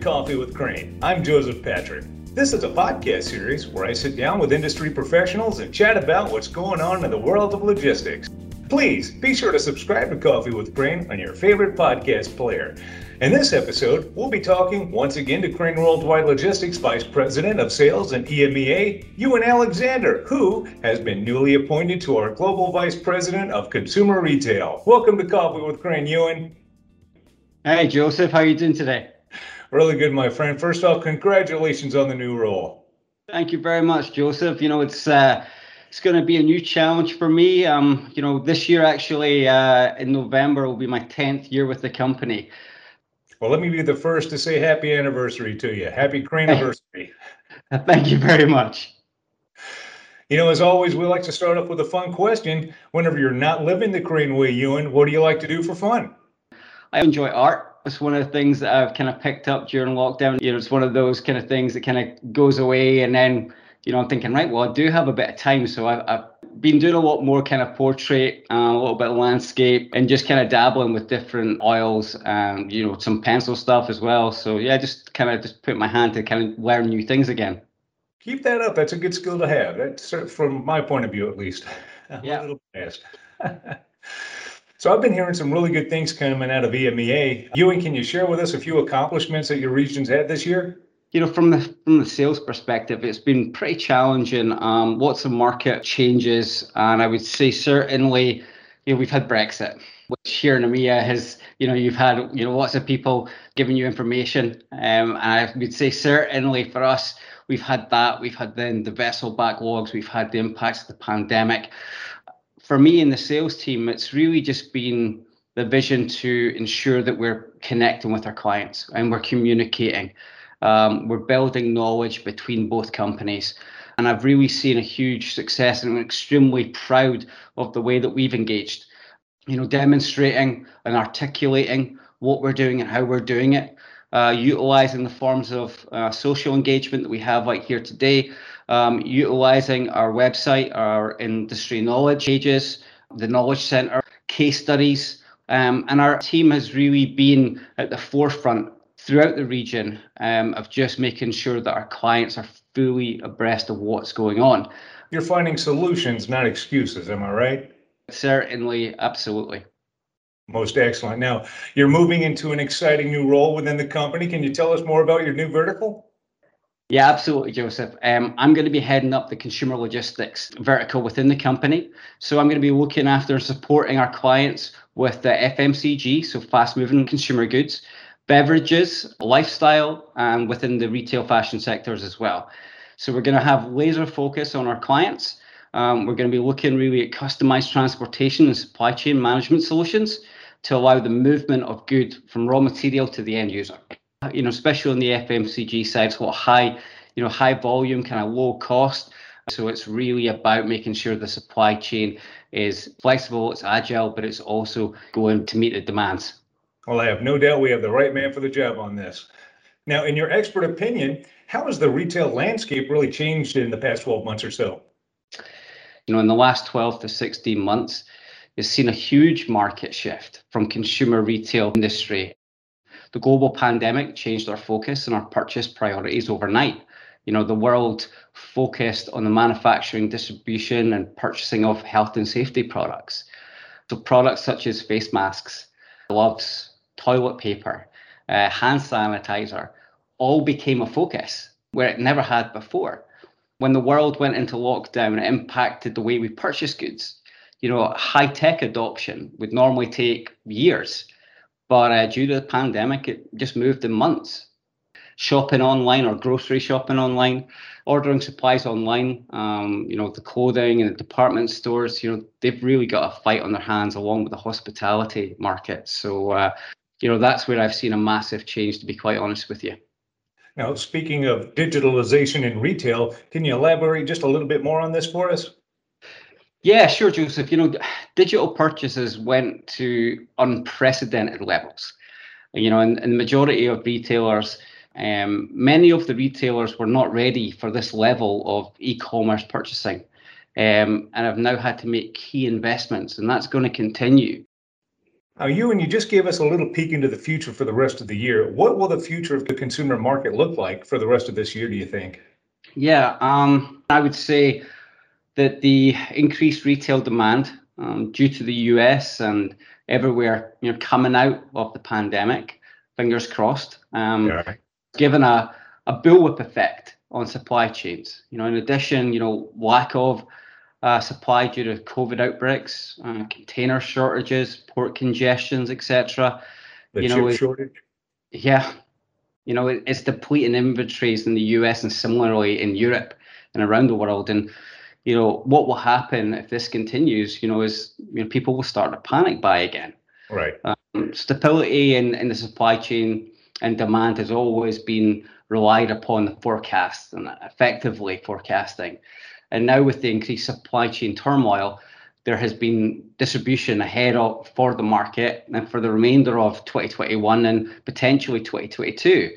Coffee with Crane. I'm Joseph Patrick. This is a podcast series where I sit down with industry professionals and chat about what's going on in the world of logistics. Please be sure to subscribe to Coffee with Crane on your favorite podcast player. In this episode, we'll be talking once again to Crane Worldwide Logistics Vice President of Sales and EMEA, Ewan Alexander, who has been newly appointed to our Global Vice President of Consumer Retail. Welcome to Coffee with Crane, Ewan. Hey, Joseph, how are you doing today? Really good, my friend. First off, congratulations on the new role. Thank you very much, Joseph. You know, it's uh, it's going to be a new challenge for me. Um, you know, this year actually uh, in November will be my tenth year with the company. Well, let me be the first to say happy anniversary to you. Happy Crane anniversary. Thank you very much. You know, as always, we like to start off with a fun question. Whenever you're not living the Crane way, Ewan, what do you like to do for fun? I enjoy art. It's one of the things that I've kind of picked up during lockdown. You know, it's one of those kind of things that kind of goes away, and then you know, I'm thinking, right, well, I do have a bit of time, so I've, I've been doing a lot more kind of portrait, uh, a little bit of landscape, and just kind of dabbling with different oils and you know some pencil stuff as well. So yeah, just kind of just put my hand to kind of learn new things again. Keep that up. That's a good skill to have. That's from my point of view, at least. yeah. so I've been hearing some really good things coming out of EMEA. Ewan, can you share with us a few accomplishments that your region's had this year? you know, from the from the sales perspective, it's been pretty challenging. Um, lots of market changes, and I would say certainly, you know, we've had Brexit, which here in EMEA has, you know, you've had, you know, lots of people giving you information, um, and I would say certainly for us, we've had that. We've had then the vessel backlogs. We've had the impacts of the pandemic. For me in the sales team, it's really just been the vision to ensure that we're connecting with our clients and we're communicating. Um, we're building knowledge between both companies. And I've really seen a huge success and I'm extremely proud of the way that we've engaged. You know, demonstrating and articulating what we're doing and how we're doing it, uh, utilizing the forms of uh, social engagement that we have like here today, um, utilizing our website, our industry knowledge pages, the knowledge center, case studies. Um, and our team has really been at the forefront throughout the region um, of just making sure that our clients are fully abreast of what's going on. You're finding solutions, not excuses, am I right? Certainly, absolutely. Most excellent. Now, you're moving into an exciting new role within the company. Can you tell us more about your new vertical? Yeah, absolutely, Joseph. Um, I'm going to be heading up the consumer logistics vertical within the company. So I'm going to be looking after and supporting our clients with the FMCG, so fast moving consumer goods, beverages, lifestyle, and within the retail fashion sectors as well. So we're going to have laser focus on our clients. Um, we're going to be looking really at customized transportation and supply chain management solutions to allow the movement of good from raw material to the end user. Uh, you know, especially on the FMCG side, so high, you know, high volume, kind of low cost. So it's really about making sure the supply chain is flexible, it's agile, but it's also going to meet the demands. Well, I have no doubt we have the right man for the job on this. Now, in your expert opinion, how has the retail landscape really changed in the past 12 months or so? You know, in the last 12 to 16 months, you've seen a huge market shift from consumer retail industry. The global pandemic changed our focus and our purchase priorities overnight. You know, the world focused on the manufacturing, distribution, and purchasing of health and safety products. So products such as face masks, gloves, toilet paper, uh, hand sanitizer, all became a focus where it never had before. When the world went into lockdown, it impacted the way we purchase goods. You know, high tech adoption would normally take years, but uh, due to the pandemic, it just moved in months. Shopping online or grocery shopping online, ordering supplies online, um, you know, the clothing and the department stores, you know, they've really got a fight on their hands along with the hospitality market. So, uh, you know, that's where I've seen a massive change, to be quite honest with you. Now, speaking of digitalization in retail, can you elaborate just a little bit more on this for us? Yeah, sure, Joseph. You know, digital purchases went to unprecedented levels. You know, and, and the majority of retailers, um, many of the retailers were not ready for this level of e-commerce purchasing, um, and have now had to make key investments, and that's going to continue Now, you and you just gave us a little peek into the future for the rest of the year. What will the future of the consumer market look like for the rest of this year, do you think? Yeah, um, I would say that the increased retail demand um, due to the US and everywhere, you know, coming out of the pandemic, fingers crossed, um, yeah. given a, a bullwhip effect on supply chains. You know, in addition, you know, lack of uh, supply due to COVID outbreaks, uh, container shortages, port congestions, etc. You know, chip shortage. Yeah, you know, it, it's depleting inventories in the US and similarly in Europe and around the world. And you know, what will happen if this continues? You know, is you know people will start to panic buy again. Right. Um, stability in in the supply chain and demand has always been relied upon the forecast and effectively forecasting. And now with the increased supply chain turmoil, there has been distribution ahead of for the market and for the remainder of 2021 and potentially 2022.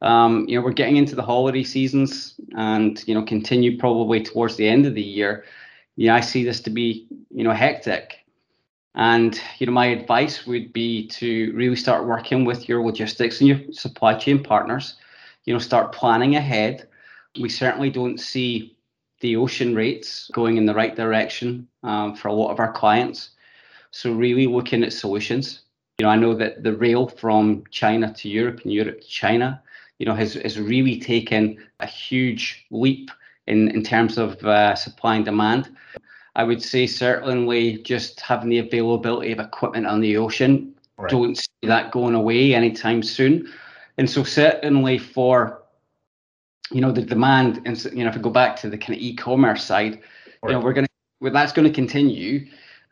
Um, you know, we're getting into the holiday seasons and you know continue probably towards the end of the year. Yeah, I see this to be you know hectic. And you know, my advice would be to really start working with your logistics and your supply chain partners. You know, start planning ahead. We certainly don't see the ocean rates going in the right direction um, for a lot of our clients. So really looking at solutions. You know, I know that the rail from China to Europe and Europe to China, you know, has, has really taken a huge leap in, in terms of uh, supply and demand. I would say certainly just having the availability of equipment on the ocean, right. don't see that going away anytime soon. And so certainly for you know the demand and you know if we go back to the kind of e-commerce side right. you know we're going to well, that's going to continue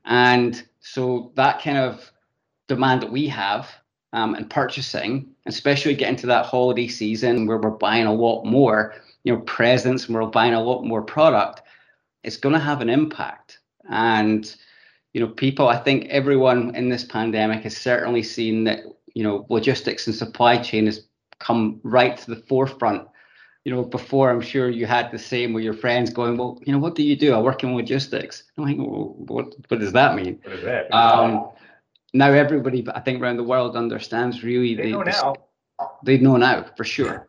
and so that kind of demand that we have um, and purchasing especially getting to that holiday season where we're buying a lot more you know presents and we're buying a lot more product it's going to have an impact and you know people i think everyone in this pandemic has certainly seen that you know logistics and supply chain has come right to the forefront you know, before I'm sure you had the same with your friends going, well, you know, what do you do? I work in logistics. I'm like, well, what, what does that mean? What is that? Um, now everybody, I think, around the world understands really. They the, know now. They know now for sure.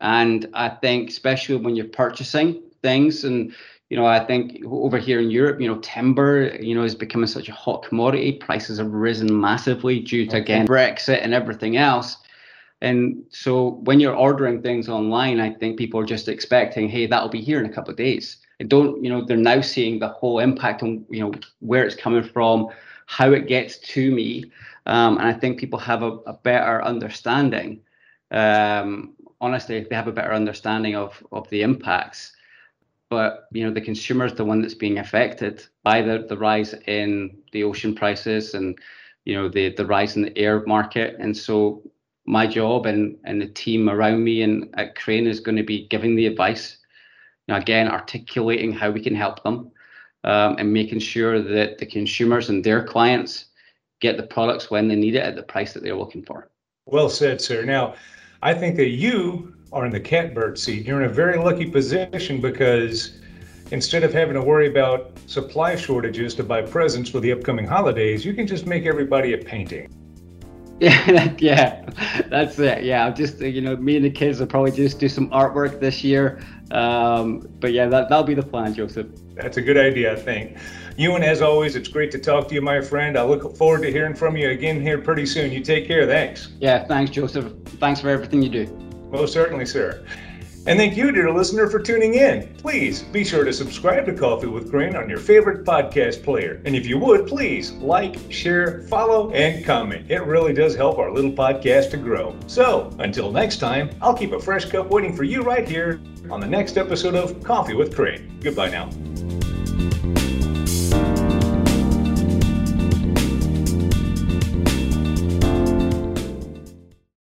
And I think, especially when you're purchasing things, and you know, I think over here in Europe, you know, timber, you know, is becoming such a hot commodity. Prices have risen massively due to again mm-hmm. Brexit and everything else. And so when you're ordering things online, I think people are just expecting, hey, that'll be here in a couple of days. And don't, you know, they're now seeing the whole impact on, you know, where it's coming from, how it gets to me. Um, and I think people have a, a better understanding. Um, honestly, they have a better understanding of of the impacts. But you know, the consumer is the one that's being affected by the, the rise in the ocean prices and you know the the rise in the air market. And so my job and, and the team around me and at Crane is going to be giving the advice. You know, again, articulating how we can help them um, and making sure that the consumers and their clients get the products when they need it at the price that they're looking for. Well said, sir. Now, I think that you are in the catbird seat. You're in a very lucky position because instead of having to worry about supply shortages to buy presents for the upcoming holidays, you can just make everybody a painting. Yeah, yeah, that's it. Yeah, I'm just you know, me and the kids will probably just do some artwork this year. Um, but yeah, that that'll be the plan, Joseph. That's a good idea, I think. Ewan, as always, it's great to talk to you, my friend. I look forward to hearing from you again here pretty soon. You take care. Thanks. Yeah, thanks, Joseph. Thanks for everything you do. Most certainly, sir. And thank you, dear listener, for tuning in. Please be sure to subscribe to Coffee with Crane on your favorite podcast player. And if you would, please like, share, follow, and comment. It really does help our little podcast to grow. So until next time, I'll keep a fresh cup waiting for you right here on the next episode of Coffee with Crane. Goodbye now.